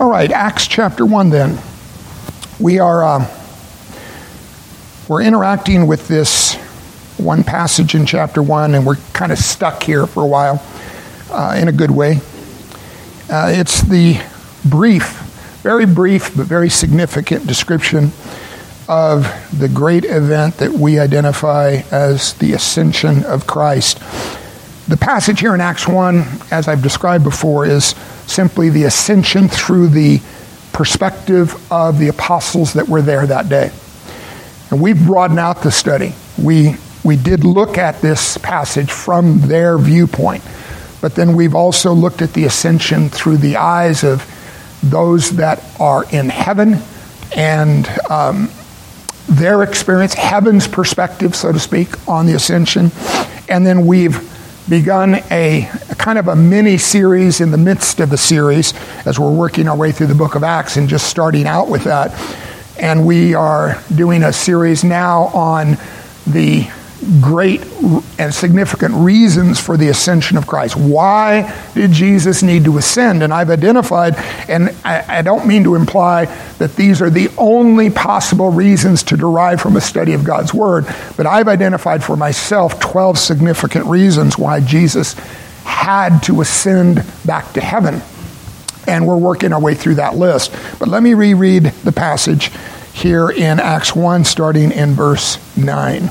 All right, Acts chapter 1 then. We are um, we're interacting with this one passage in chapter 1 and we're kind of stuck here for a while uh, in a good way. Uh, it's the brief, very brief but very significant description of the great event that we identify as the ascension of Christ. The passage here in Acts 1, as I've described before, is simply the ascension through the perspective of the apostles that were there that day. And we've broadened out the study. We, we did look at this passage from their viewpoint, but then we've also looked at the ascension through the eyes of those that are in heaven and um, their experience, heaven's perspective, so to speak, on the ascension. And then we've begun a, a, kind of a mini series in the midst of the series as we're working our way through the book of Acts and just starting out with that. And we are doing a series now on the great and significant reasons for the ascension of Christ. Why did Jesus need to ascend? And I've identified, and I, I, don't mean to imply that these are the only possible reasons to derive from a study of God's Word, but I've identified for myself 12 significant reasons why Jesus had to ascend back to heaven. And we're working our way through that list. But let me reread the passage here in Acts 1, starting in verse 9.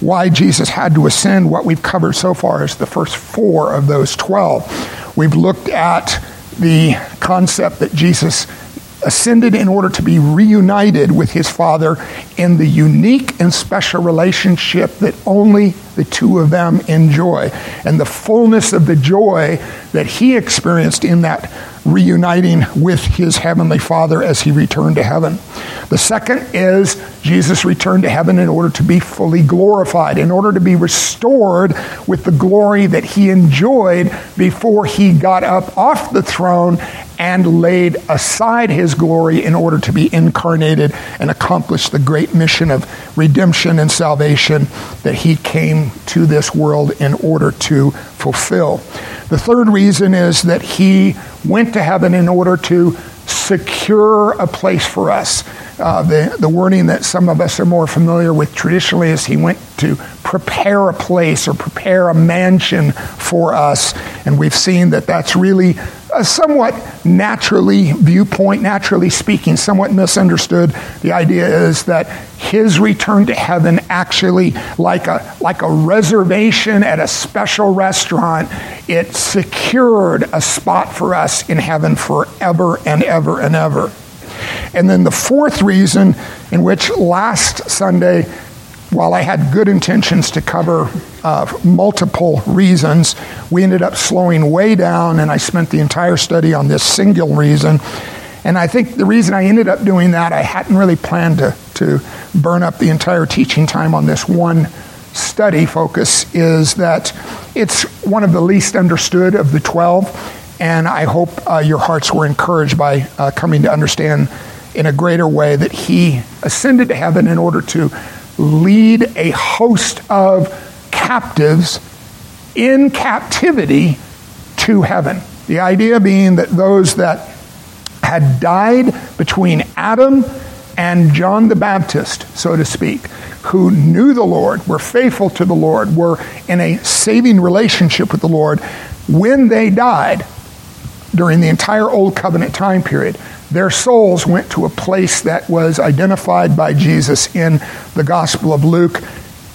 why Jesus had to ascend, what we've covered so far is the first four of those 12. We've looked at the concept that Jesus ascended in order to be reunited with his Father in the unique and special relationship that only the two of them enjoy. And the fullness of the joy that he experienced in that reuniting with his heavenly Father as he returned to heaven. The second is Jesus returned to heaven in order to be fully glorified, in order to be restored with the glory that he enjoyed before he got up off the throne and laid aside his glory in order to be incarnated and accomplish the great mission of redemption and salvation that he came to this world in order to fulfill. The third reason is that he went to heaven in order to secure a place for us. Uh, the, the wording that some of us are more familiar with traditionally is he went to prepare a place or prepare a mansion for us. And we've seen that that's really a somewhat naturally viewpoint, naturally speaking, somewhat misunderstood. The idea is that his return to heaven actually, like a, like a reservation at a special restaurant, it secured a spot for us in heaven forever and ever and ever. And then the fourth reason, in which last Sunday while I had good intentions to cover uh, multiple reasons, we ended up slowing way down, and I spent the entire study on this single reason. And I think the reason I ended up doing that, I hadn't really planned to, to burn up the entire teaching time on this one study focus, is that it's one of the least understood of the 12. And I hope uh, your hearts were encouraged by uh, coming to understand in a greater way that he ascended to heaven in order to lead a host of captives in captivity to heaven. The idea being that those that had died between Adam and John the Baptist, so to speak, who knew the Lord, were faithful to the Lord, were in a saving relationship with the Lord, when they died during the entire Old Covenant time period, their souls went to a place that was identified by Jesus in the Gospel of Luke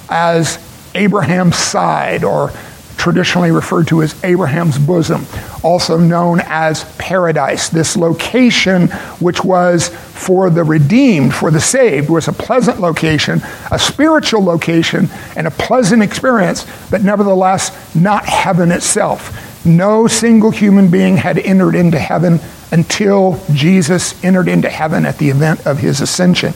as Abraham's side, or traditionally referred to as Abraham's bosom, also known as paradise. This location, which was for the redeemed, for the saved, was a pleasant location, a spiritual location, and a pleasant experience, but nevertheless not heaven itself. No single human being had entered into heaven until Jesus entered into heaven at the event of his ascension.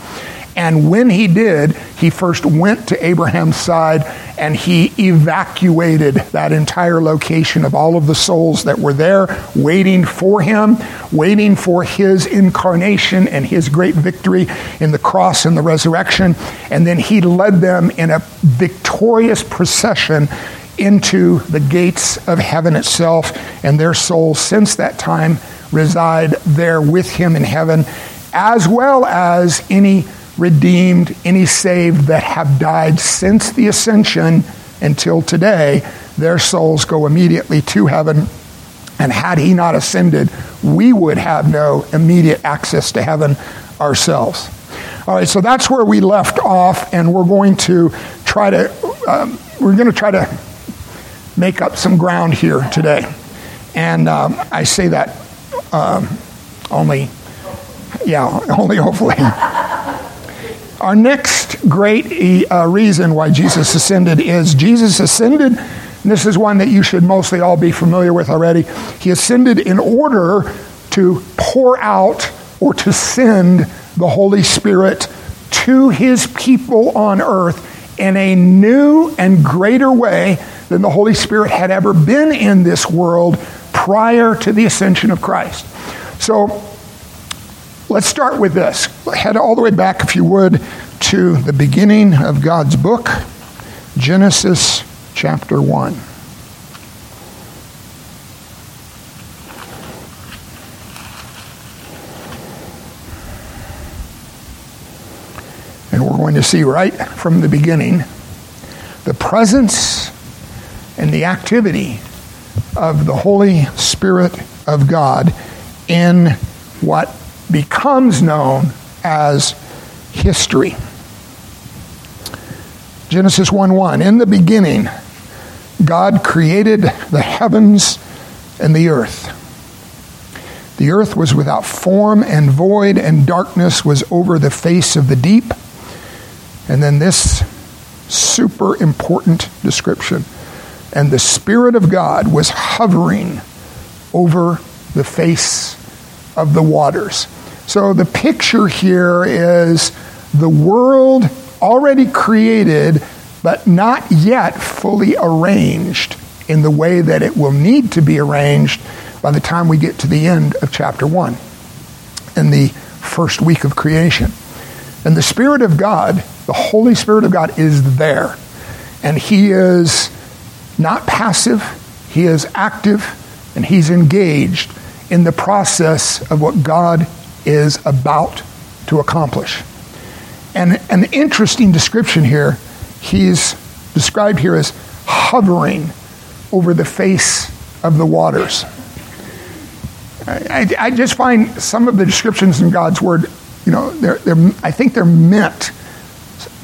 And when he did, he first went to Abraham's side and he evacuated that entire location of all of the souls that were there, waiting for him, waiting for his incarnation and his great victory in the cross and the resurrection. And then he led them in a victorious procession into the gates of heaven itself, and their souls since that time reside there with him in heaven, as well as any redeemed, any saved that have died since the ascension until today, their souls go immediately to heaven. And had he not ascended, we would have no immediate access to heaven ourselves. All right, so that's where we left off, and we're going to try to um, we're going to try to make up some ground here today. And um, I say that um, only, yeah, only hopefully. Our next great uh, reason why Jesus ascended is Jesus ascended, and this is one that you should mostly all be familiar with already. He ascended in order to pour out or to send the Holy Spirit to his people on earth in a new and greater way than the Holy Spirit had ever been in this world prior to the ascension of Christ. So Let's start with this. Head all the way back, if you would, to the beginning of God's book, Genesis chapter 1. And we're going to see right from the beginning the presence and the activity of the Holy Spirit of God in what becomes known as history. Genesis 1 1. In the beginning, God created the heavens and the earth. The earth was without form and void, and darkness was over the face of the deep. And then this super important description. And the Spirit of God was hovering over the face of the waters. So the picture here is the world already created, but not yet fully arranged in the way that it will need to be arranged by the time we get to the end of chapter 1 in the first week of creation. And the Spirit of God, the Holy Spirit of God, is there. And He is not passive, He is active, and He's engaged in the process of what God is about to accomplish. And an interesting description here, he's described here as hovering over the face of the waters. I, I, just find some of the descriptions in God's Word, you know, they're, they're, I think they're meant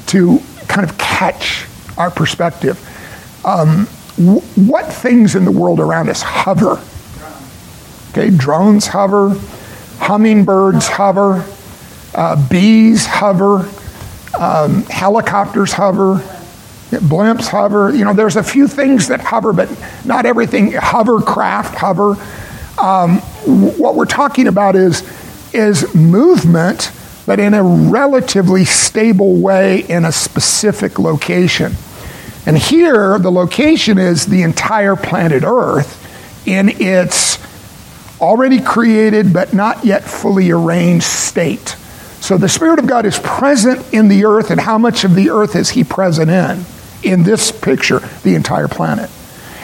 to kind of catch our perspective. Um, w- what things in the world around us hover? Okay, drones hover, hummingbirds hover, uh, bees hover, um, helicopters hover, blimps hover. You know, there's a few things that hover, but not everything. Hovercraft hover. Um, what we're talking about is is movement, but in a relatively stable way in a specific location. And here, the location is the entire planet Earth in its already created but not yet fully arranged state. So the Spirit of God is present in the earth, and how much of the earth is He present in? In this picture, the entire planet.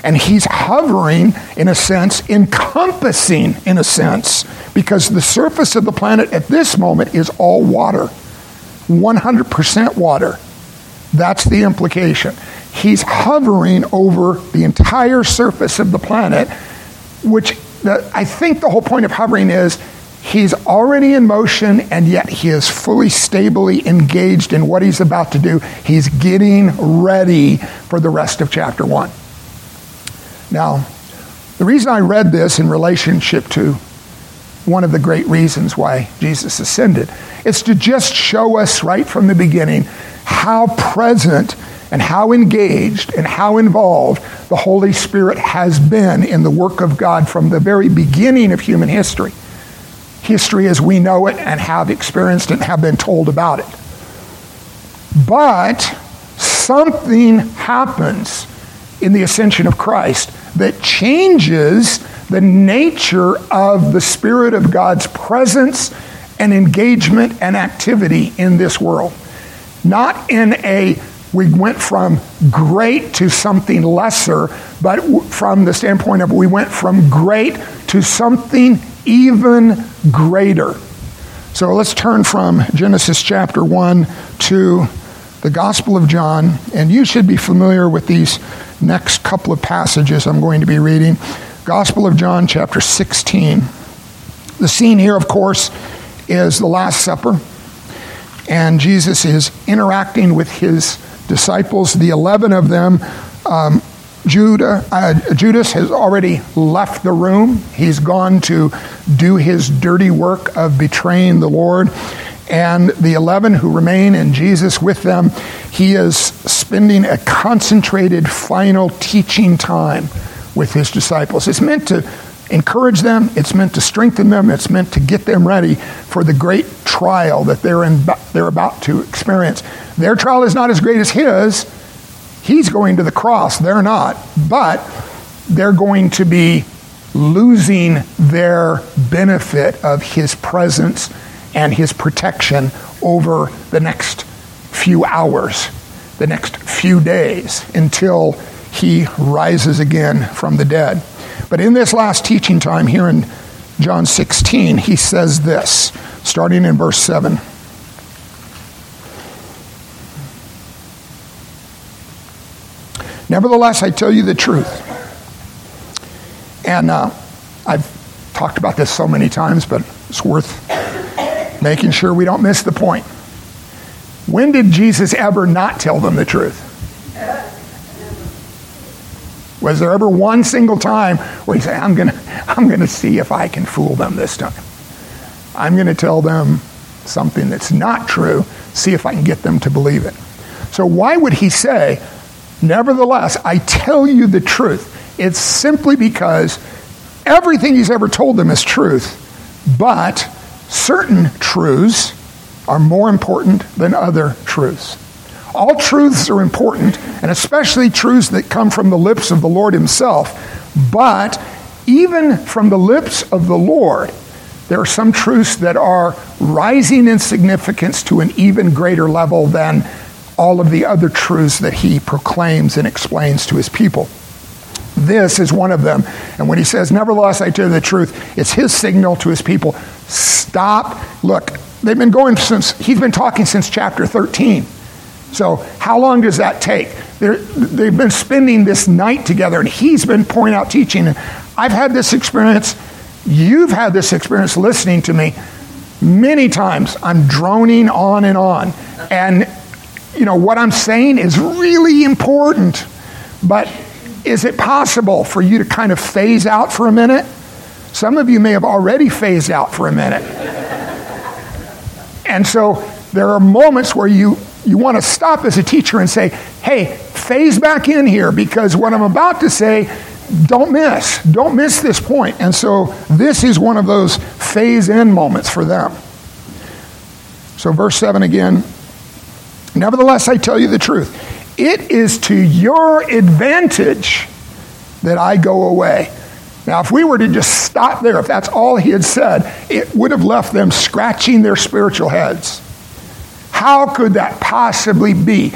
And He's hovering, in a sense, encompassing, in a sense, because the surface of the planet at this moment is all water 100% water. That's the implication. He's hovering over the entire surface of the planet, which the, I think the whole point of hovering is he's already in motion and yet he is fully stably engaged in what he's about to do. He's getting ready for the rest of chapter 1. Now, the reason I read this in relationship to one of the great reasons why Jesus ascended is to just show us right from the beginning how present and how engaged and how involved the Holy Spirit has been in the work of God from the very beginning of human history. history as we know it and have experienced it and have been told about it. But something happens in the ascension of Christ that changes the nature of the Spirit of God's presence and engagement and activity in this world. Not in a we went from great to something lesser, but from the standpoint of we went from great to something even greater. So let's turn from Genesis chapter 1 to the Gospel of John, and you should be familiar with these next couple of passages I'm going to be reading. Gospel of John, chapter 16. The scene here, of course, is the Last Supper, and Jesus is interacting with his disciples, the 11 of them. Um, Judah, uh, Judas has already left the room. He's gone to do his dirty work of betraying the Lord. And the 11 who remain and Jesus with them, he is spending a concentrated final teaching time with his disciples. It's meant to encourage them, it's meant to strengthen them, it's meant to get them ready for the great trial that they're, in, they're about to experience. Their trial is not as great as his. He's going to the cross, they're not. But they're going to be losing their benefit of his presence and his protection over the next few hours, the next few days until he rises again from the dead. But in this last teaching time here in John 16, he says this, starting in verse 7. Nevertheless, I tell you the truth. And uh, I've talked about this so many times, but it's worth making sure we don't miss the point. When did Jesus ever not tell them the truth? Was there ever one single time where he said, I'm going to I'm going to see if I can fool them this time? I'm going to tell them something that's not true, see if I can get them to believe it. So, why would he say, Nevertheless, I tell you the truth. It's simply because everything he's ever told them is truth, but certain truths are more important than other truths. All truths are important, and especially truths that come from the lips of the Lord Himself. But even from the lips of the Lord, there are some truths that are rising in significance to an even greater level than all of the other truths that he proclaims and explains to his people. This is one of them. And when he says, Nevertheless, I tell you the truth, it's his signal to his people stop. Look, they've been going since, he's been talking since chapter 13. So, how long does that take? they they've been spending this night together, and he's been pouring out teaching. I've had this experience. You've had this experience listening to me many times. I'm droning on and on. And you know, what I'm saying is really important, but is it possible for you to kind of phase out for a minute? Some of you may have already phased out for a minute. and so there are moments where you, you want to stop as a teacher and say, hey, phase back in here because what I'm about to say, don't miss. Don't miss this point. And so this is one of those phase in moments for them. So, verse 7 again Nevertheless, I tell you the truth. It is to your advantage that I go away. Now, if we were to just stop there, if that's all he had said, it would have left them scratching their spiritual heads. How could that possibly be?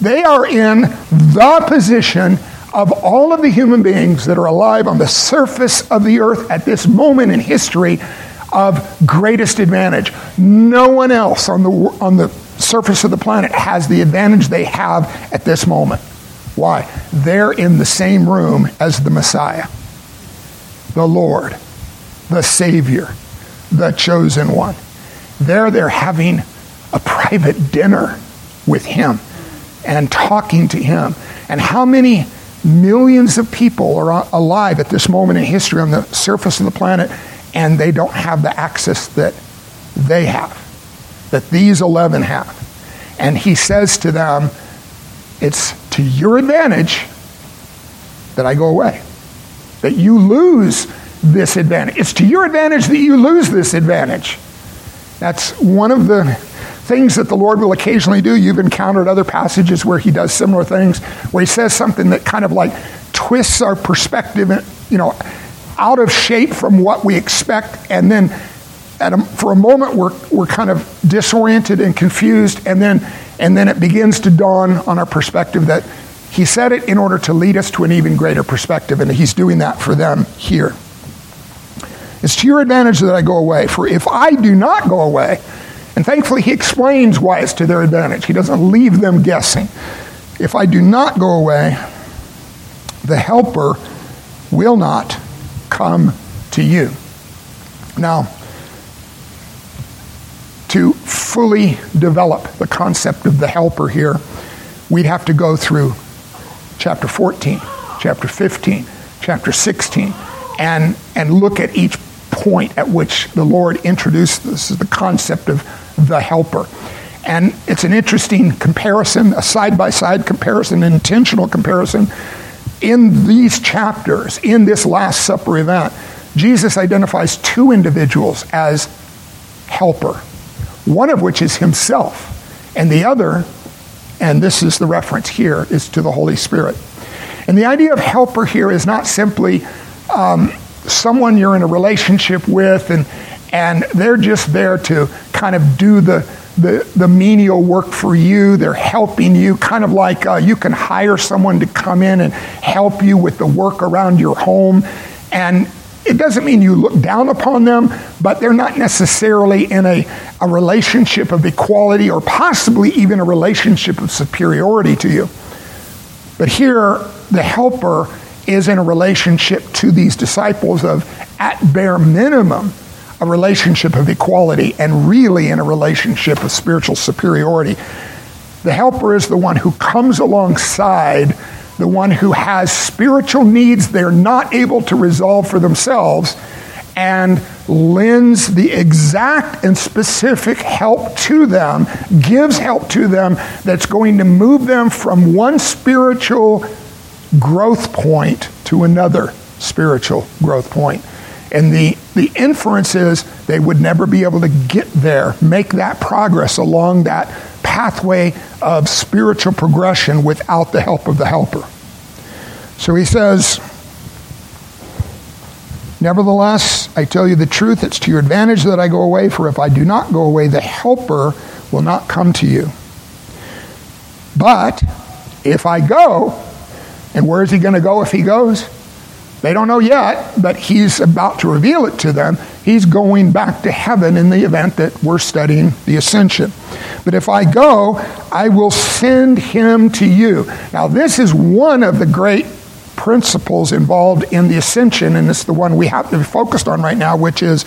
They are in the position of all of the human beings that are alive on the surface of the earth at this moment in history of greatest advantage. No one else on the, on the surface of the planet has the advantage they have at this moment. Why? They're in the same room as the Messiah, the Lord, the Savior, the chosen one. There they're having a private dinner with Him and talking to Him. And how many millions of people are alive at this moment in history on the surface of the planet and they don't have the access that they have? that these 11 have. And he says to them, It's to your advantage that I go away, that you lose this advantage. It's to your advantage that you lose this advantage. That's one of the things that the Lord will occasionally do. You've encountered other passages where he does similar things, where he says something that kind of like twists our perspective, you know, out of shape from what we expect, and then a, for a moment we're, we're kind of disoriented and confused, and then, and then it begins to dawn on our perspective that he said it in order to lead us to an even greater perspective, and he's doing that for them here. It's to your advantage that I go away, for if I do not go away, and thankfully he explains why it's to their advantage, he doesn't leave them guessing. If I do not go away, the helper will not come to you. Now, to fully develop the concept of the helper here, we'd have to go through chapter 14, chapter 15, chapter 16, and, and look at each point at which the Lord introduced this the concept of the helper. And it's an interesting comparison, a side by side comparison, an intentional comparison. In these chapters, in this Last Supper event, Jesus identifies two individuals as helper, one of which is himself, and the other and this is the reference here, is to the Holy Spirit. And the idea of helper here is not simply um, someone you're in a relationship with and, and they're just there to kind of do the, the, the menial work for you. They're helping you, kind of like uh, you can hire someone to come in and help you with the work around your home. And it doesn't mean you look down upon them, but they're not necessarily in a, a relationship of equality or possibly even a relationship of superiority to you. But here, the helper is in a relationship to these disciples of, at bare minimum, a relationship of equality and really in a relationship of spiritual superiority. The helper is the one who comes alongside the one who has spiritual needs they're not able to resolve for themselves, and lends the exact and specific help to them, gives help to them that's going to move them from one spiritual growth point to another spiritual growth point. And the, the inference is they would never be able to get there, make that progress along that pathway of spiritual progression without the help of the helper. So he says, Nevertheless, I tell you the truth, it's to your advantage that I go away, for if I do not go away, the helper will not come to you. But if I go, and where is he going to go if he goes? They don't know yet, but he's about to reveal it to them. He's going back to heaven in the event that we're studying the ascension. But if I go, I will send him to you. Now, this is one of the great principles involved in the ascension, and it's the one we have to be focused on right now, which is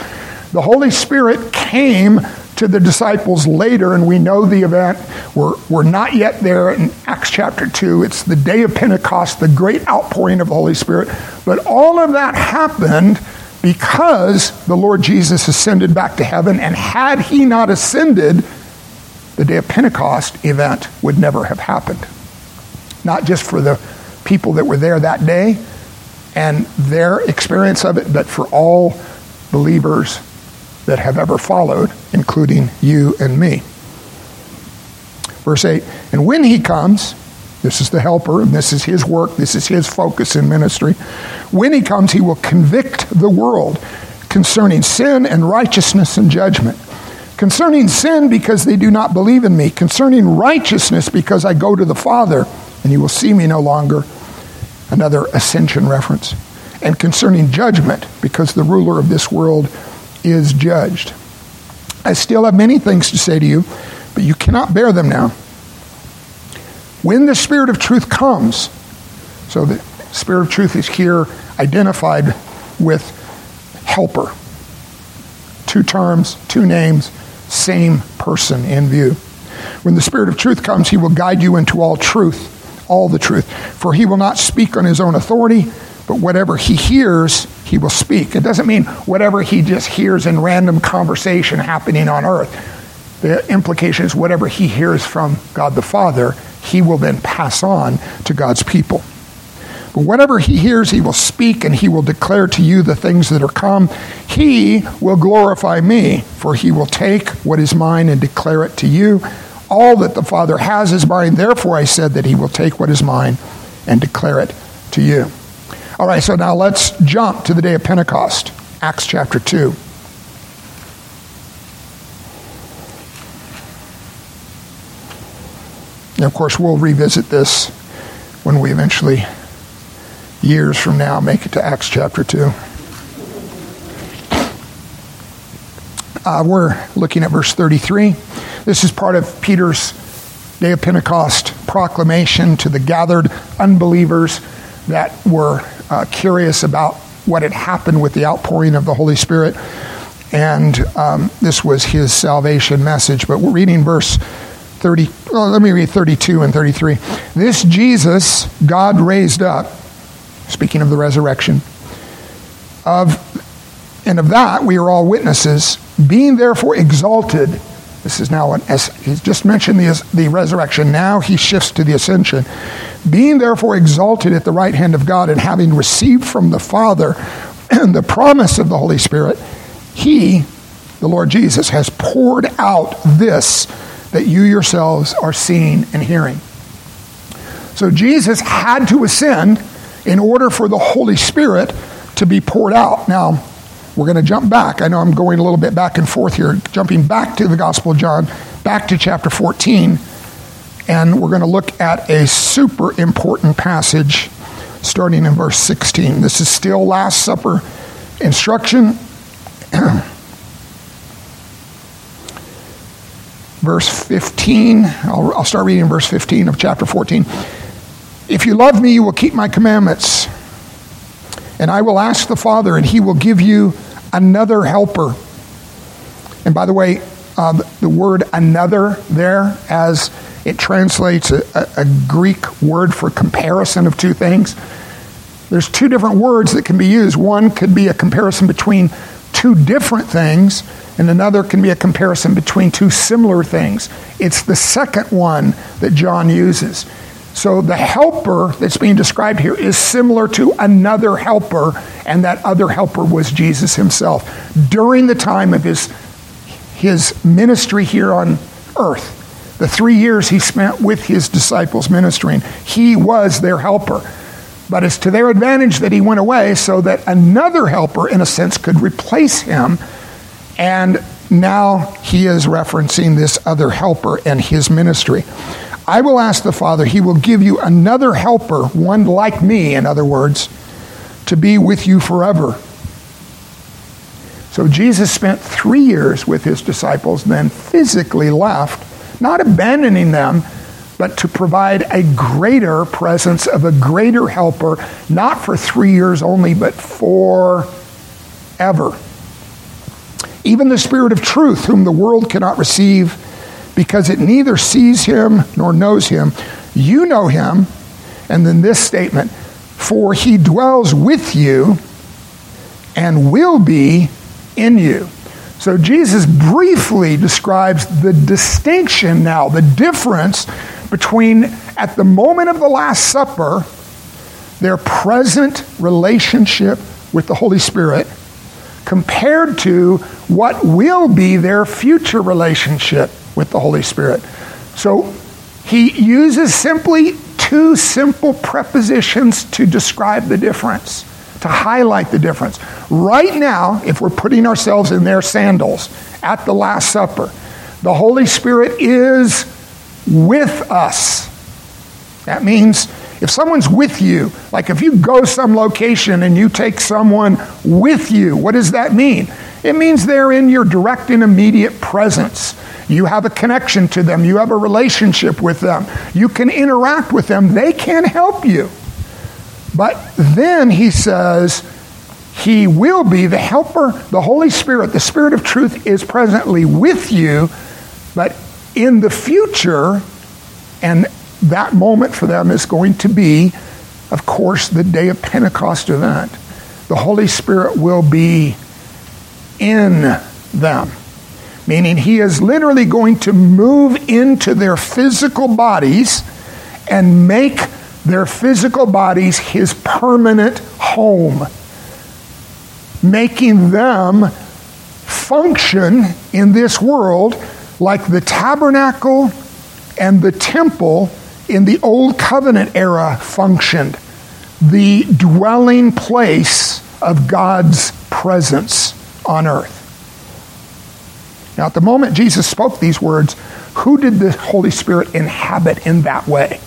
the Holy Spirit came to the disciples later, and we know the event. We're, we're not yet there in Acts chapter 2. It's the day of Pentecost, the great outpouring of the Holy Spirit. But all of that happened because the Lord Jesus ascended back to heaven, and had he not ascended, the day of Pentecost event would never have happened. Not just for the people that were there that day and their experience of it, but for all believers that have ever followed, including you and me. Verse 8 And when he comes, this is the helper, and this is his work, this is his focus in ministry. When he comes, he will convict the world concerning sin and righteousness and judgment. Concerning sin, because they do not believe in me. Concerning righteousness, because I go to the Father, and you will see me no longer. Another ascension reference. And concerning judgment, because the ruler of this world is judged. I still have many things to say to you, but you cannot bear them now. When the Spirit of truth comes, so the Spirit of truth is here identified with helper. Two terms, two names, same person in view. When the Spirit of truth comes, he will guide you into all truth all the truth. For he will not speak on his own authority, but whatever he hears, he will speak. It doesn't mean whatever he just hears in random conversation happening on earth. The implication is whatever he hears from God the Father, he will then pass on to God's people. But whatever he hears, he will speak, and he will declare to you the things that are come. He will glorify me, for he will take what is mine and declare it to you. All that the Father has is mine. Therefore, I said that he will take what is mine and declare it to you. All right, so now let's jump to the day of Pentecost, Acts chapter 2. And of course, we'll revisit this when we eventually years from now make it to Acts chapter 2. Uh, we're looking at verse 33. This is part of Peter's Day of Pentecost proclamation to the gathered unbelievers that were uh, curious about what had happened with the outpouring of the Holy Spirit. And um, this was his salvation message. But we're reading verse 30. Well, let me read 32 and 33. This Jesus God raised up speaking of the resurrection. Of, and of that we are all witnesses, being therefore exalted. This is now, an, as he's just mentioned the, the resurrection, now he shifts to the ascension. Being therefore exalted at the right hand of God, and having received from the Father the promise of the Holy Spirit, he, the Lord Jesus, has poured out this that you yourselves are seeing and hearing. So Jesus had to ascend in order for the Holy Spirit to be poured out. Now, we're going to jump back. I know I'm going a little bit back and forth here, jumping back to the Gospel of John, back to chapter 14, and we're going to look at a super important passage starting in verse 16. This is still Last Supper instruction. verse 15, I'll, I'll start reading verse 15 of chapter 14. If you love me, you will keep my commandments. And I will ask the Father, and he will give you another helper. And by the way, uh, the word another there, as it translates a, a, a Greek word for comparison of two things. There's two different words that can be used. One could be a comparison between two different things, and another can be a comparison between two similar things. It's the second one that John uses. So the helper that's being described here is similar to another helper, and that other helper was Jesus himself. During the time of his, his ministry here on earth, the three years he spent with his disciples ministering, he was their helper. But it's to their advantage that he went away so that another helper, in a sense, could replace him. And now he is referencing this other helper and his ministry. I will ask the Father, he will give you another helper, one like me, in other words, to be with you forever. So Jesus spent three years with his disciples, then physically left, not abandoning them, but to provide a greater presence of a greater helper, not for three years only, but forever. Even the Spirit of truth, whom the world cannot receive because it neither sees him nor knows him. You know him. And then this statement for he dwells with you and will be in you. So Jesus briefly describes the distinction now, the difference between at the moment of the Last Supper, their present relationship with the Holy Spirit compared to what will be their future relationship with the Holy Spirit. So he uses simply two simple prepositions to describe the difference, to highlight the difference. Right now, if we're putting ourselves in their sandals at the Last Supper, the Holy Spirit is with us. That means if someone's with you, like if you go some location and you take someone with you, what does that mean? It means they're in your direct and immediate presence. You have a connection to them, you have a relationship with them, you can interact with them, they can help you. But then he says, He will be the helper, the Holy Spirit, the Spirit of truth is presently with you, but in the future, and that moment for them is going to be, of course, the day of Pentecost event. The Holy Spirit will be in them. Meaning he is literally going to move into their physical bodies and make their physical bodies his permanent home, making them function in this world like the tabernacle and the temple in the Old Covenant era functioned the dwelling place of God's presence on earth. Now, at the moment Jesus spoke these words, who did the Holy Spirit inhabit in that way?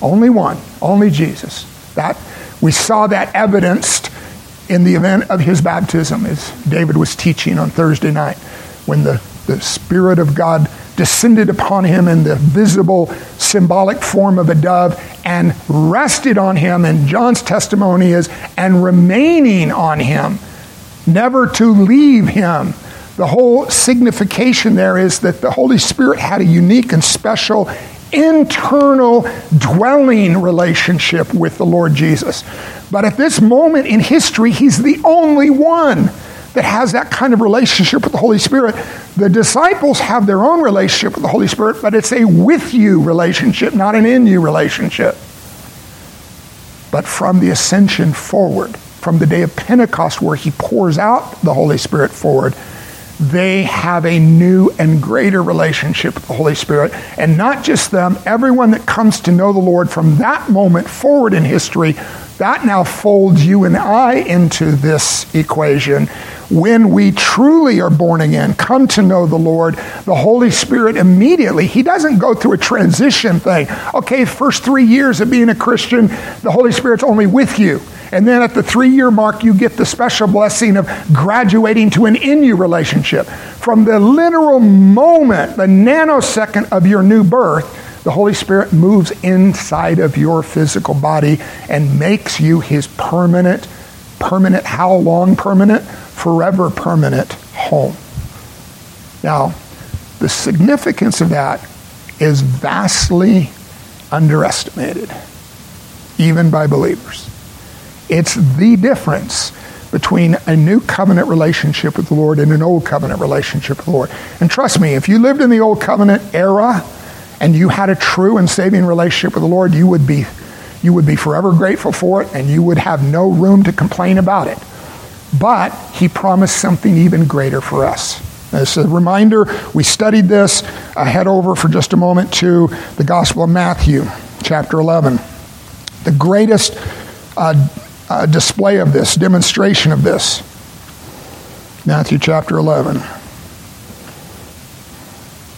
Only one, only Jesus. That we saw that evidenced in the event of his baptism, as David was teaching on Thursday night, when the, the Spirit of God descended upon him in the visible symbolic form of a dove and rested on him. And John's testimony is, and remaining on him, never to leave him. The whole signification there is that the Holy Spirit had a unique and special internal dwelling relationship with the Lord Jesus. But at this moment in history, he's the only one that has that kind of relationship with the Holy Spirit. The disciples have their own relationship with the Holy Spirit, but it's a with you relationship, not an in you relationship. But from the ascension forward, from the day of Pentecost where he pours out the Holy Spirit forward, they have a new and greater relationship with the Holy Spirit. And not just them, everyone that comes to know the Lord from that moment forward in history, that now folds you and I into this equation when we truly are born again, come to know the Lord, the Holy Spirit immediately, He doesn't go through a transition thing. Okay, first three years of being a Christian, the Holy Spirit's only with you. And then at the three year mark, you get the special blessing of graduating to an in you relationship. From the literal moment, the nanosecond of your new birth, the Holy Spirit moves inside of your physical body and makes you his permanent, permanent, how long permanent? forever permanent home. Now, the significance of that is vastly underestimated, even by believers. It's the difference between a new covenant relationship with the Lord and an old covenant relationship with the Lord. And trust me, if you lived in the old covenant era and you had a true and saving relationship with the Lord, you would be you would be forever grateful for it and you would have no room to complain about it. But he promised something even greater for us. As a reminder, we studied this. I head over for just a moment to the Gospel of Matthew, chapter 11. The greatest uh, uh, display of this, demonstration of this. Matthew chapter 11.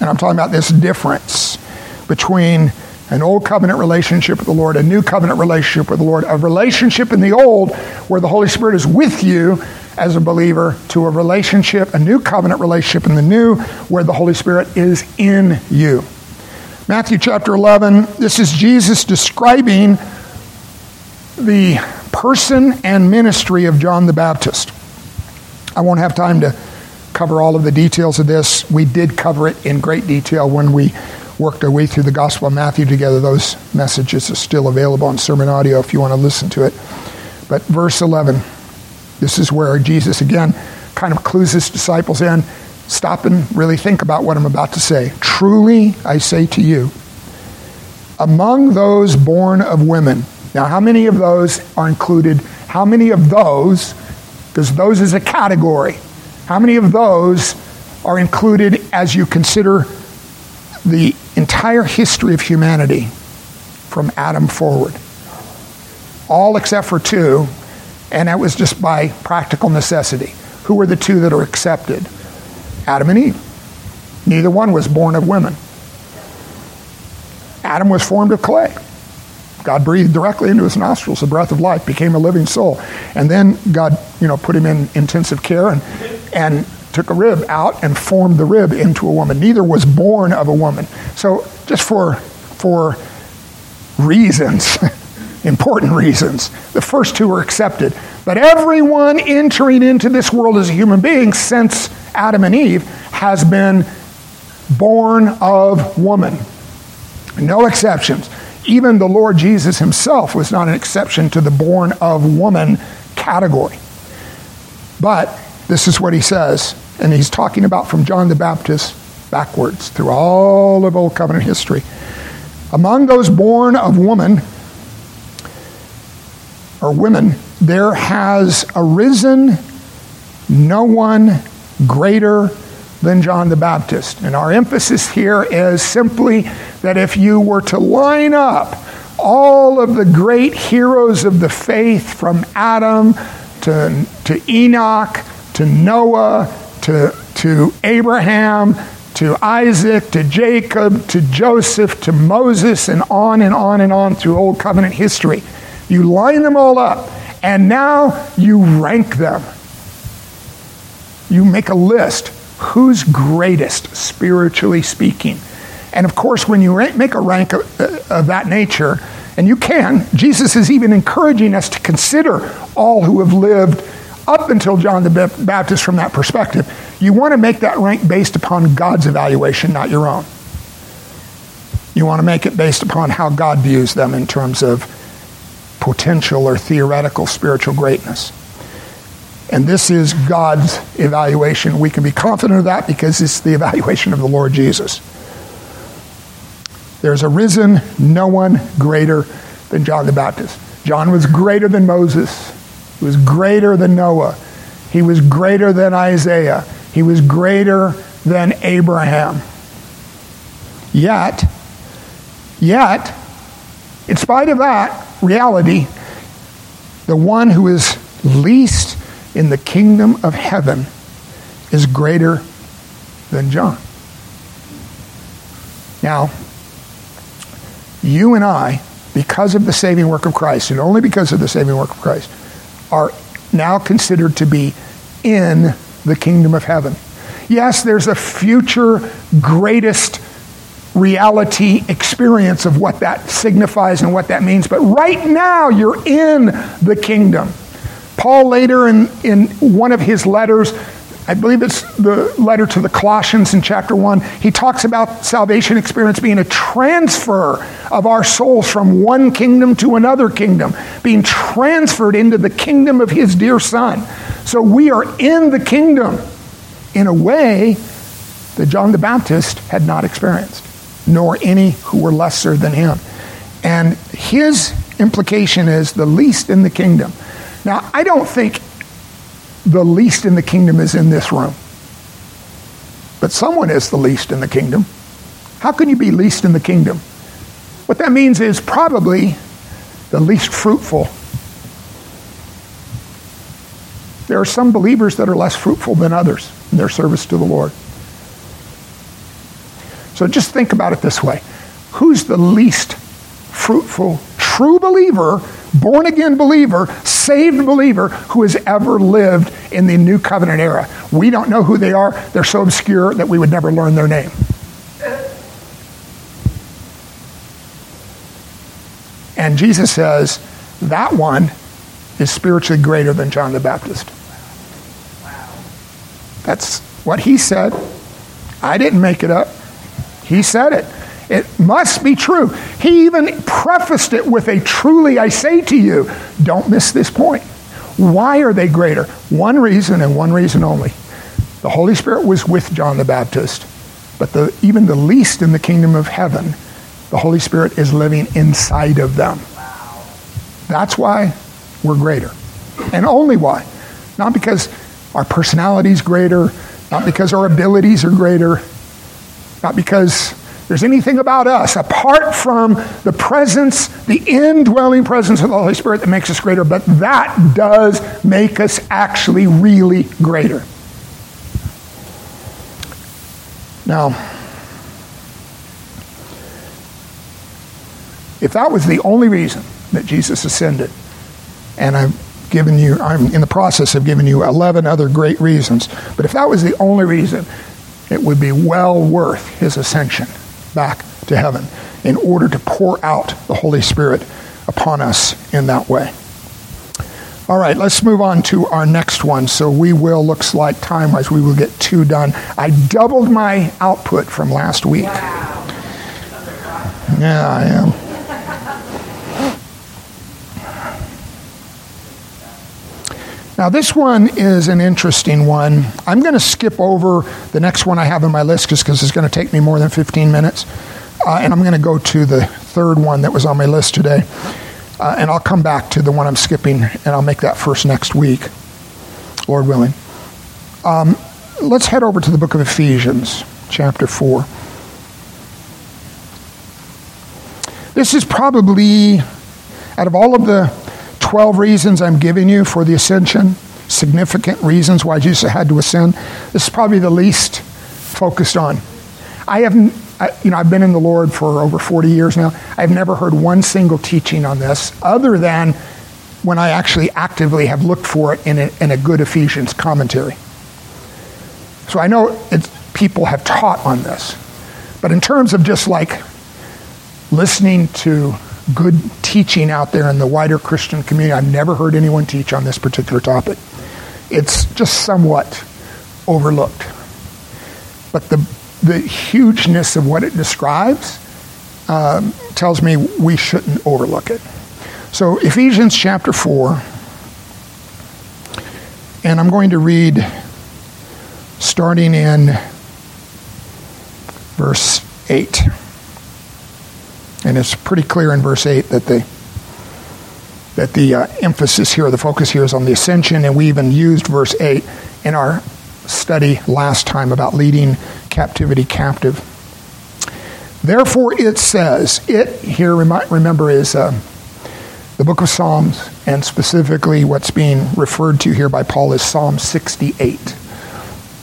And I'm talking about this difference between an old covenant relationship with the Lord, a new covenant relationship with the Lord, a relationship in the old where the Holy Spirit is with you as a believer, to a relationship, a new covenant relationship in the new where the Holy Spirit is in you. Matthew chapter 11, this is Jesus describing the person and ministry of John the Baptist. I won't have time to cover all of the details of this. We did cover it in great detail when we worked our way through the Gospel of Matthew together. Those messages are still available on sermon audio if you want to listen to it. But verse 11, this is where Jesus again kind of clues his disciples in. Stop and really think about what I'm about to say. Truly, I say to you, among those born of women, now how many of those are included? How many of those, because those is a category, how many of those are included as you consider the entire history of humanity from Adam forward. All except for two, and that was just by practical necessity. Who were the two that are accepted? Adam and Eve. Neither one was born of women. Adam was formed of clay. God breathed directly into his nostrils the breath of life, became a living soul. And then God, you know, put him in intensive care and, and took a rib out and formed the rib into a woman. Neither was born of a woman. So just for for reasons, important reasons, the first two are accepted. But everyone entering into this world as a human being since Adam and Eve has been born of woman. No exceptions. Even the Lord Jesus himself was not an exception to the born of woman category. But this is what he says and he's talking about from John the Baptist backwards through all of Old Covenant history. Among those born of woman, or women, there has arisen no one greater than John the Baptist. And our emphasis here is simply that if you were to line up all of the great heroes of the faith from Adam to, to Enoch to Noah to, to Abraham to Isaac to Jacob to Joseph to Moses and on and on and on through Old Covenant history. You line them all up and now you rank them. You make a list. Who's greatest, spiritually speaking? And of course, when you make a rank of, uh, of that nature, and you can, Jesus is even encouraging us to consider all who have lived up until John the Baptist from that perspective. You want to make that rank based upon God's evaluation, not your own. You want to make it based upon how God views them in terms of potential or theoretical spiritual greatness. And this is God's evaluation. We can be confident of that because it's the evaluation of the Lord Jesus. There's arisen no one greater than John the Baptist. John was greater than Moses. He was greater than Noah. He was greater than Isaiah. He was greater than Abraham. Yet, yet, in spite of that reality, the one who is least in the kingdom of heaven is greater than John. Now, you and I, because of the saving work of Christ, and only because of the saving work of Christ, are now considered to be in the kingdom of heaven. Yes, there's a future greatest reality experience of what that signifies and what that means, but right now you're in the kingdom. Paul later in, in one of his letters, I believe it's the letter to the Colossians in chapter 1, he talks about salvation experience being a transfer of our souls from one kingdom to another kingdom, being transferred into the kingdom of his dear son. So we are in the kingdom in a way that John the Baptist had not experienced, nor any who were lesser than him. And his implication is the least in the kingdom. Now, I don't think the least in the kingdom is in this room, but someone is the least in the kingdom. How can you be least in the kingdom? What that means is probably the least fruitful. There are some believers that are less fruitful than others in their service to the Lord. So just think about it this way who's the least fruitful true believer born again believer, saved believer who has ever lived in the new covenant era. We don't know who they are. They're so obscure that we would never learn their name. And Jesus says that one is spiritually greater than John the Baptist. That's what he said. I didn't make it up. He said it. It must be true. He even prefaced it with a truly I say to you. Don't miss this point. Why are they greater? One reason and one reason only. The Holy Spirit was with John the Baptist, but the, even the least in the kingdom of heaven, the Holy Spirit is living inside of them. That's why we're greater. And only why. Not because our personality is greater, not because our abilities are greater, not because there's anything about us apart from the presence, the indwelling presence of the Holy Spirit that makes us greater, but that does make us actually really greater. Now, if that was the only reason that Jesus ascended, and I've given you, I'm in the process of giving you 11 other great reasons, but if that was the only reason, it would be well worth his ascension back to heaven in order to pour out the Holy Spirit upon us in that way. All right, let's move on to our next one. So we will, looks like time wise, we will get two done. I doubled my output from last week. Wow. Yeah, I am. Now, this one is an interesting one. I'm going to skip over the next one I have on my list just because it's going to take me more than 15 minutes. Uh, and I'm going to go to the third one that was on my list today. Uh, and I'll come back to the one I'm skipping, and I'll make that first next week, Lord willing. Um, let's head over to the book of Ephesians, chapter 4. This is probably, out of all of the 12 reasons I'm giving you for the ascension, significant reasons why Jesus had to ascend, this is probably the least focused on. I haven't, you know, I've been in the Lord for over 40 years now. I've never heard one single teaching on this other than when I actually actively have looked for it in a, in a good Ephesians commentary. So I know people have taught on this. But in terms of just like listening to good teaching out there in the wider Christian community. I've never heard anyone teach on this particular topic. It's just somewhat overlooked. But the, the hugeness of what it describes um, tells me we shouldn't overlook it. So, Ephesians chapter 4, and I'm going to read starting in verse 8. And it's pretty clear in verse 8 that the, that the uh, emphasis here, the focus here is on the ascension, and we even used verse 8 in our study last time about leading captivity captive. Therefore, it says, it here, remember, is uh, the book of Psalms, and specifically what's being referred to here by Paul is Psalm 68,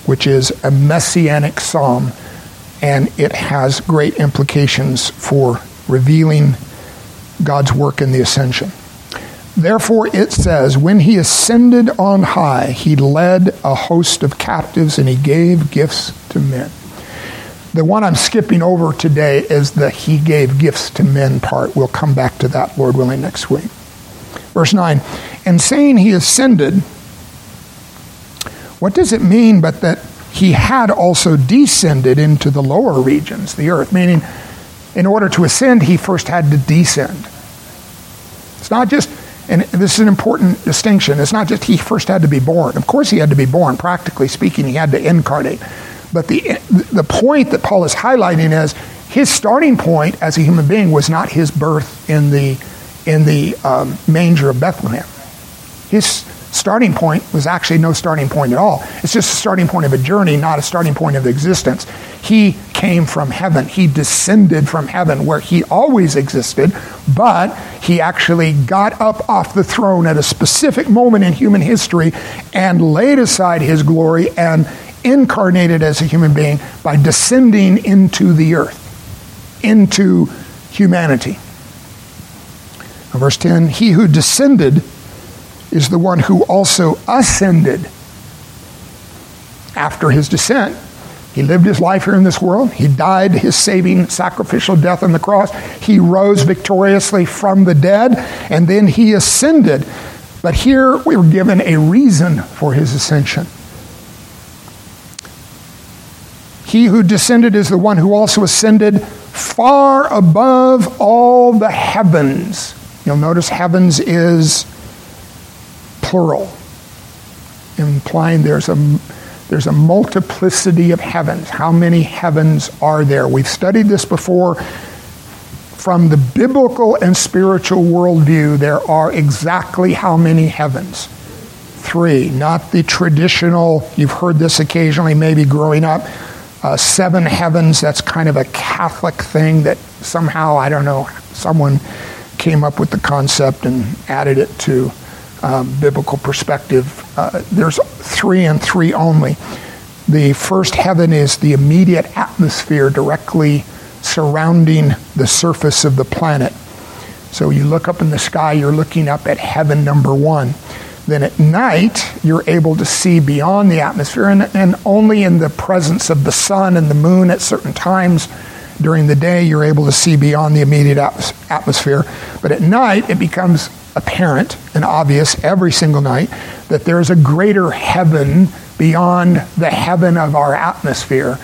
which is a messianic psalm, and it has great implications for revealing God's work in the ascension. Therefore, it says, When he ascended on high, he led a host of captives and he gave gifts to men. The one I'm skipping over today is the he gave gifts to men part. We'll come back to that, Lord willing, next week. Verse 9, and saying he ascended, what does it mean but that he had also descended into the lower regions, the earth? Meaning, in order to ascend, he first had to descend. It's not just, and this is an important distinction, it's not just he first had to be born. Of course, he had to be born. Practically speaking, he had to incarnate. But the, the point that Paul is highlighting is his starting point as a human being was not his birth in the, in the um, manger of Bethlehem. His starting point was actually no starting point at all. It's just a starting point of a journey, not a starting point of existence. He came from heaven. He descended from heaven where he always existed, but he actually got up off the throne at a specific moment in human history and laid aside his glory and incarnated as a human being by descending into the earth, into humanity. Verse 10 He who descended is the one who also ascended after his descent. He lived his life here in this world. He died his saving sacrificial death on the cross. He rose victoriously from the dead, and then he ascended. But here we were given a reason for his ascension. He who descended is the one who also ascended far above all the heavens. You'll notice heavens is plural, implying there's a, there's a multiplicity of heavens. How many heavens are there? We've studied this before. From the biblical and spiritual worldview, there are exactly how many heavens? Three, not the traditional, you've heard this occasionally maybe growing up, uh, seven heavens. That's kind of a Catholic thing that somehow, I don't know, someone came up with the concept and added it to um, biblical perspective, uh, there's three and three only. The first heaven is the immediate atmosphere directly surrounding the surface of the planet. So you look up in the sky, you're looking up at heaven number one. Then at night, you're able to see beyond the atmosphere, and, and only in the presence of the sun and the moon at certain times during the day, you're able to see beyond the immediate atmosphere. But at night, it becomes apparent and obvious every single night that there is a greater heaven beyond the heaven of our atmosphere,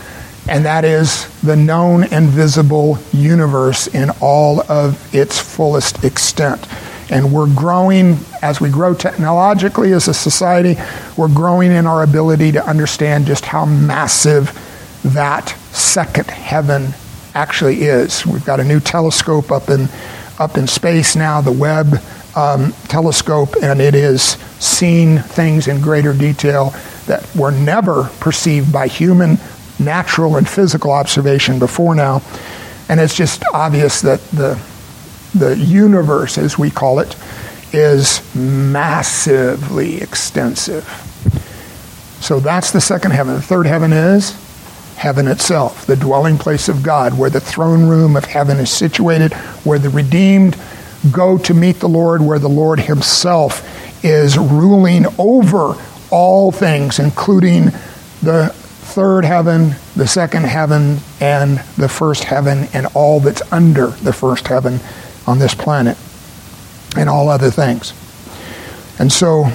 and that is the known and visible universe in all of its fullest extent. And we're growing, as we grow technologically as a society, we're growing in our ability to understand just how massive that second heaven actually is. We've got a new telescope up in up in space now, the Webb um, telescope, and it is seeing things in greater detail that were never perceived by human, natural, and physical observation before now. And it's just obvious that the, the universe, as we call it, is massively extensive. So that's the second heaven. The third heaven is heaven itself, the dwelling place of God, where the throne room of heaven is situated, where the redeemed go to meet the Lord, where the Lord Himself is ruling over all things, including the third heaven, the second heaven, and the first heaven, and all that's under the first heaven on this planet, and all other things. And so,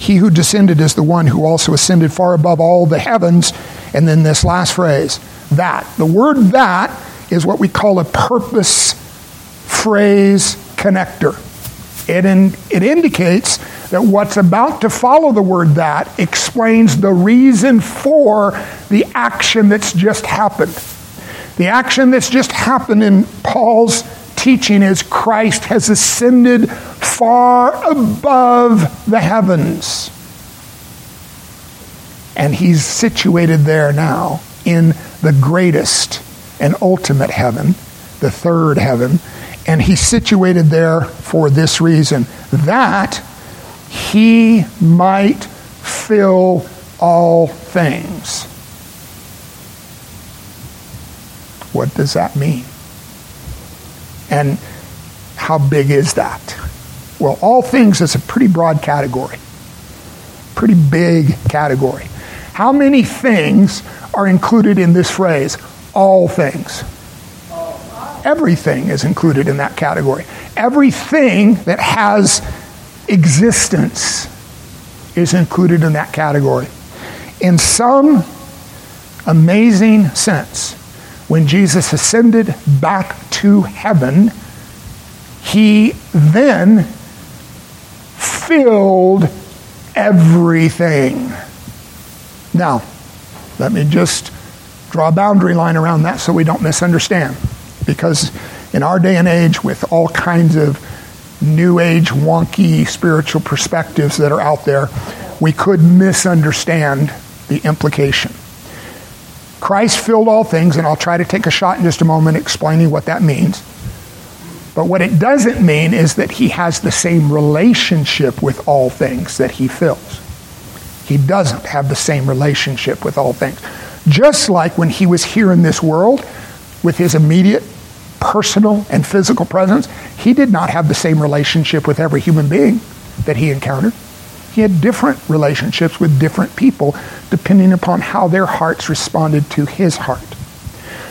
he who descended is the one who also ascended far above all the heavens. And then this last phrase, that. The word that is what we call a purpose phrase connector. It, in, it indicates that what's about to follow the word that explains the reason for the action that's just happened. The action that's just happened in Paul's teaching is Christ has ascended far above the heavens. And he's situated there now in the greatest and ultimate heaven, the third heaven. And he's situated there for this reason that he might fill all things. What does that mean? And how big is that? Well, all things is a pretty broad category, pretty big category. How many things are included in this phrase? All things. Everything is included in that category. Everything that has existence is included in that category. In some amazing sense, when Jesus ascended back to heaven, he then filled everything. Now, let me just draw a boundary line around that so we don't misunderstand. Because in our day and age, with all kinds of new age, wonky spiritual perspectives that are out there, we could misunderstand the implication. Christ filled all things, and I'll try to take a shot in just a moment explaining what that means. But what it doesn't mean is that he has the same relationship with all things that he fills. He doesn't have the same relationship with all things. Just like when he was here in this world with his immediate personal and physical presence, he did not have the same relationship with every human being that he encountered. He had different relationships with different people depending upon how their hearts responded to his heart.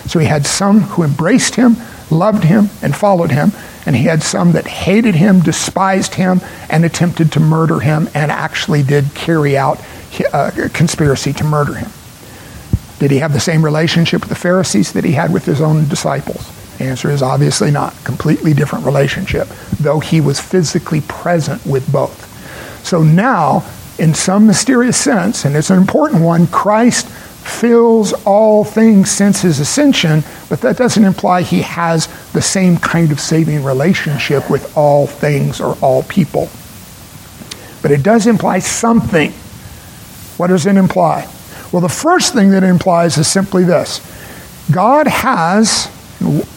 So he had some who embraced him, loved him, and followed him, and he had some that hated him, despised him, and attempted to murder him, and actually did carry out uh, a conspiracy to murder him. Did he have the same relationship with the Pharisees that he had with his own disciples? The answer is obviously not. Completely different relationship, though he was physically present with both. So now, in some mysterious sense, and it's an important one, Christ fills all things since his ascension, but that doesn't imply he has the same kind of saving relationship with all things or all people. But it does imply something. What does it imply? Well, the first thing that it implies is simply this God has,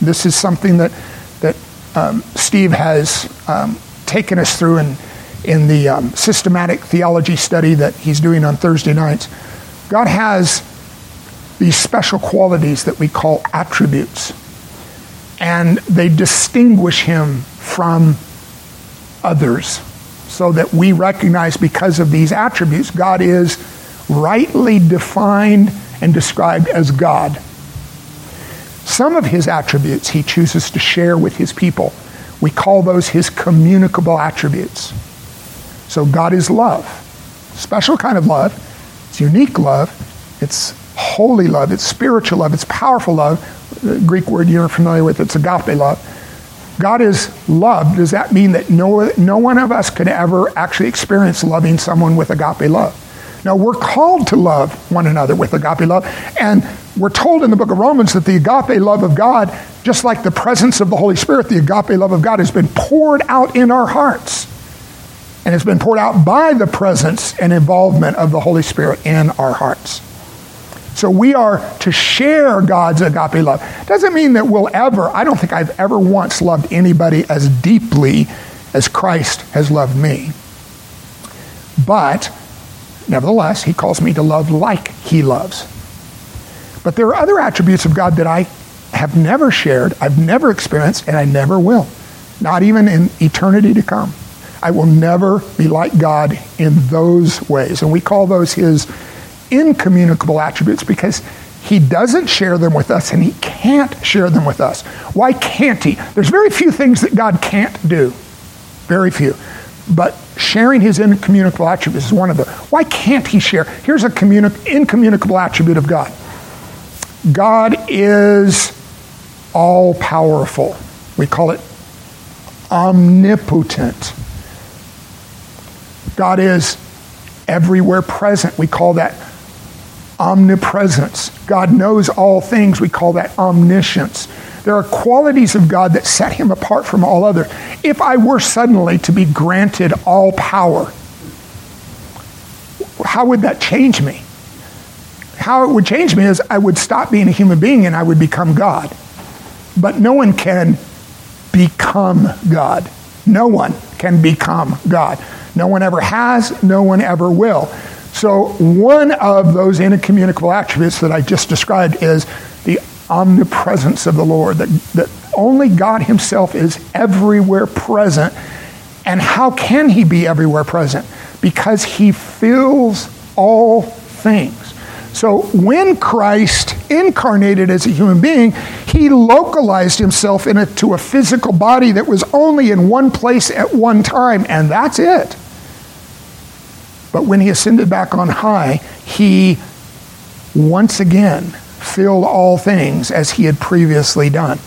this is something that, that um, Steve has um, taken us through in, in the um, systematic theology study that he's doing on Thursday nights. God has these special qualities that we call attributes. And they distinguish him from others so that we recognize because of these attributes, God is rightly defined and described as God. Some of his attributes he chooses to share with his people. We call those his communicable attributes. So God is love, special kind of love. It's unique love. It's holy love, it's spiritual love, it's powerful love. The Greek word you're familiar with, it's agape love. God is love. Does that mean that no, no one of us could ever actually experience loving someone with agape love? No, we're called to love one another with agape love. And we're told in the book of Romans that the agape love of God, just like the presence of the Holy Spirit, the agape love of God has been poured out in our hearts. And it's been poured out by the presence and involvement of the Holy Spirit in our hearts. So we are to share God's agape love. Doesn't mean that we'll ever, I don't think I've ever once loved anybody as deeply as Christ has loved me. But nevertheless, he calls me to love like he loves. But there are other attributes of God that I have never shared, I've never experienced, and I never will. Not even in eternity to come. I will never be like God in those ways. And we call those his incommunicable attributes because he doesn't share them with us and he can't share them with us. Why can't he? There's very few things that God can't do. Very few. But sharing his incommunicable attributes is one of them. Why can't he share? Here's a communi- incommunicable attribute of God God is all powerful. We call it omnipotent. God is everywhere present. We call that omnipresence. God knows all things. We call that omniscience. There are qualities of God that set him apart from all others. If I were suddenly to be granted all power, how would that change me? How it would change me is I would stop being a human being and I would become God. But no one can become God. No one can become God. No one ever has, no one ever will. So, one of those incommunicable attributes that I just described is the omnipresence of the Lord, that, that only God Himself is everywhere present. And how can He be everywhere present? Because He fills all things. So when Christ incarnated as a human being, he localized himself into a physical body that was only in one place at one time, and that's it. But when he ascended back on high, he once again filled all things as he had previously done.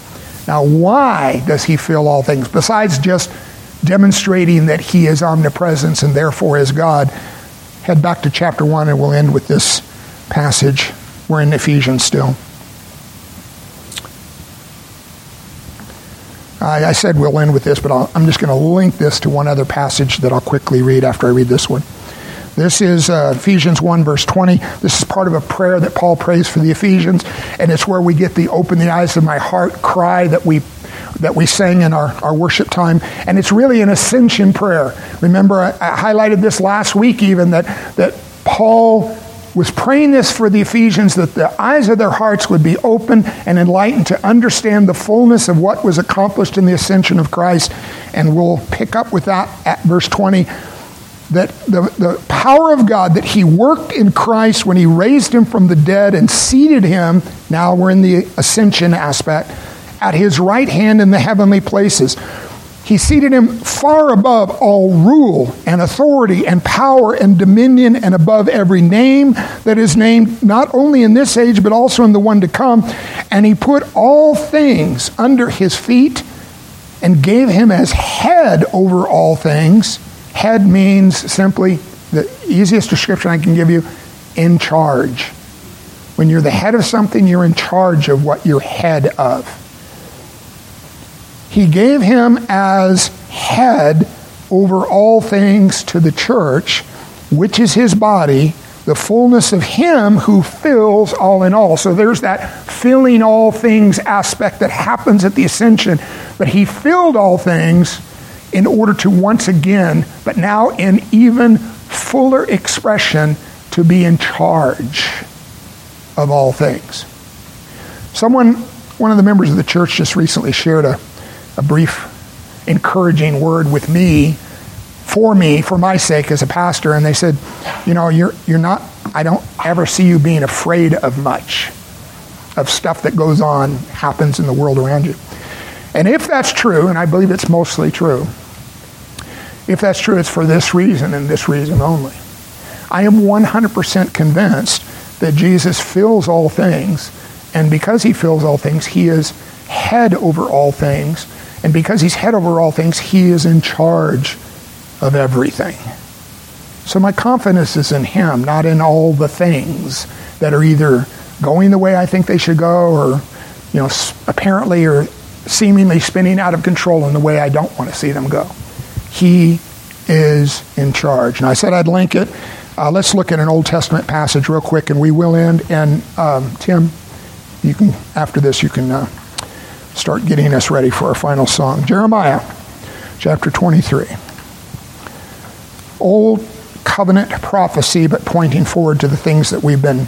Now, why does he fill all things? Besides just demonstrating that he is omnipresence and therefore is God, head back to chapter 1 and we'll end with this passage. We're in Ephesians still. I, I said we'll end with this, but i am just going to link this to one other passage that I'll quickly read after I read this one. This is uh, Ephesians 1, verse 20. This is part of a prayer that Paul prays for the Ephesians, and it's where we get the open the eyes of my heart cry that we that we sang in our, our worship time. And it's really an ascension prayer. Remember, I, I highlighted this last week even that, that Paul was praying this for the Ephesians that the eyes of their hearts would be open and enlightened to understand the fullness of what was accomplished in the ascension of Christ. And we'll pick up with that at verse 20 that the, the power of God that He worked in Christ when He raised Him from the dead and seated Him, now we're in the ascension aspect, at His right hand in the heavenly places. He seated Him far above all rule and authority and power and dominion and above every name that is named, not only in this age, but also in the one to come. And He put all things under His feet and gave Him as head over all things Head means simply the easiest description I can give you in charge. When you're the head of something, you're in charge of what you're head of. He gave him as head over all things to the church, which is his body, the fullness of him who fills all in all. So there's that filling all things aspect that happens at the ascension. But he filled all things in order to once again, but now in even fuller expression, to be in charge of all things. Someone, one of the members of the church just recently shared a, a brief encouraging word with me for me, for my sake as a pastor, and they said, you know, you're you're not I don't ever see you being afraid of much of stuff that goes on, happens in the world around you. And if that's true, and I believe it's mostly true, if that's true, it's for this reason and this reason only. I am 100% convinced that Jesus fills all things, and because he fills all things, he is head over all things, and because he's head over all things, he is in charge of everything. So my confidence is in Him, not in all the things that are either going the way I think they should go or, you know, apparently or seemingly spinning out of control in the way I don't want to see them go. He is in charge. And I said I'd link it. Uh, let's look at an Old Testament passage real quick, and we will end. And um, Tim, you can after this you can uh, start getting us ready for our final song. Jeremiah, chapter twenty-three. Old covenant prophecy, but pointing forward to the things that we've been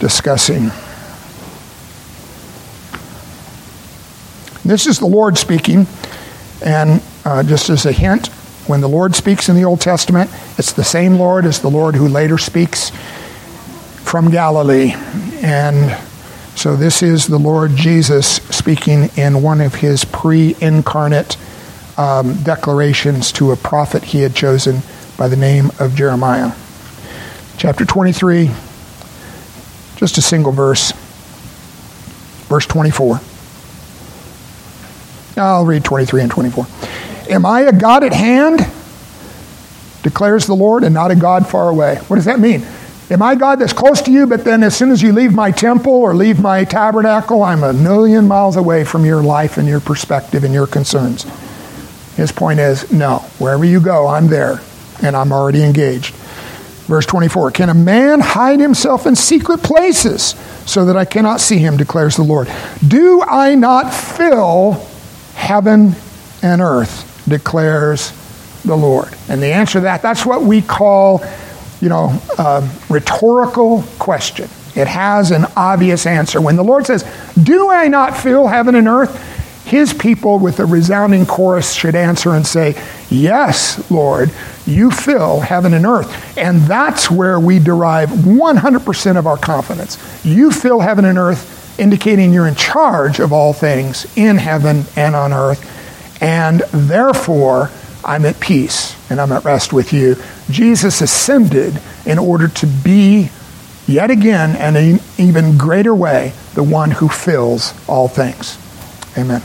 discussing. This is the Lord speaking, and uh, just as a hint, when the Lord speaks in the Old Testament, it's the same Lord as the Lord who later speaks from Galilee. And so this is the Lord Jesus speaking in one of his pre incarnate um, declarations to a prophet he had chosen by the name of Jeremiah. Chapter 23, just a single verse, verse 24. I'll read 23 and 24. Am I a God at hand? Declares the Lord, and not a God far away. What does that mean? Am I God that's close to you, but then as soon as you leave my temple or leave my tabernacle, I'm a million miles away from your life and your perspective and your concerns? His point is no. Wherever you go, I'm there, and I'm already engaged. Verse 24 Can a man hide himself in secret places so that I cannot see him, declares the Lord? Do I not fill heaven and earth? declares the Lord? And the answer to that, that's what we call, you know, a rhetorical question. It has an obvious answer. When the Lord says, Do I not fill heaven and earth? His people, with a resounding chorus, should answer and say, Yes, Lord, you fill heaven and earth. And that's where we derive 100% of our confidence. You fill heaven and earth, indicating you're in charge of all things in heaven and on earth and therefore I'm at peace and I'm at rest with you. Jesus ascended in order to be yet again and in an even greater way the one who fills all things. Amen.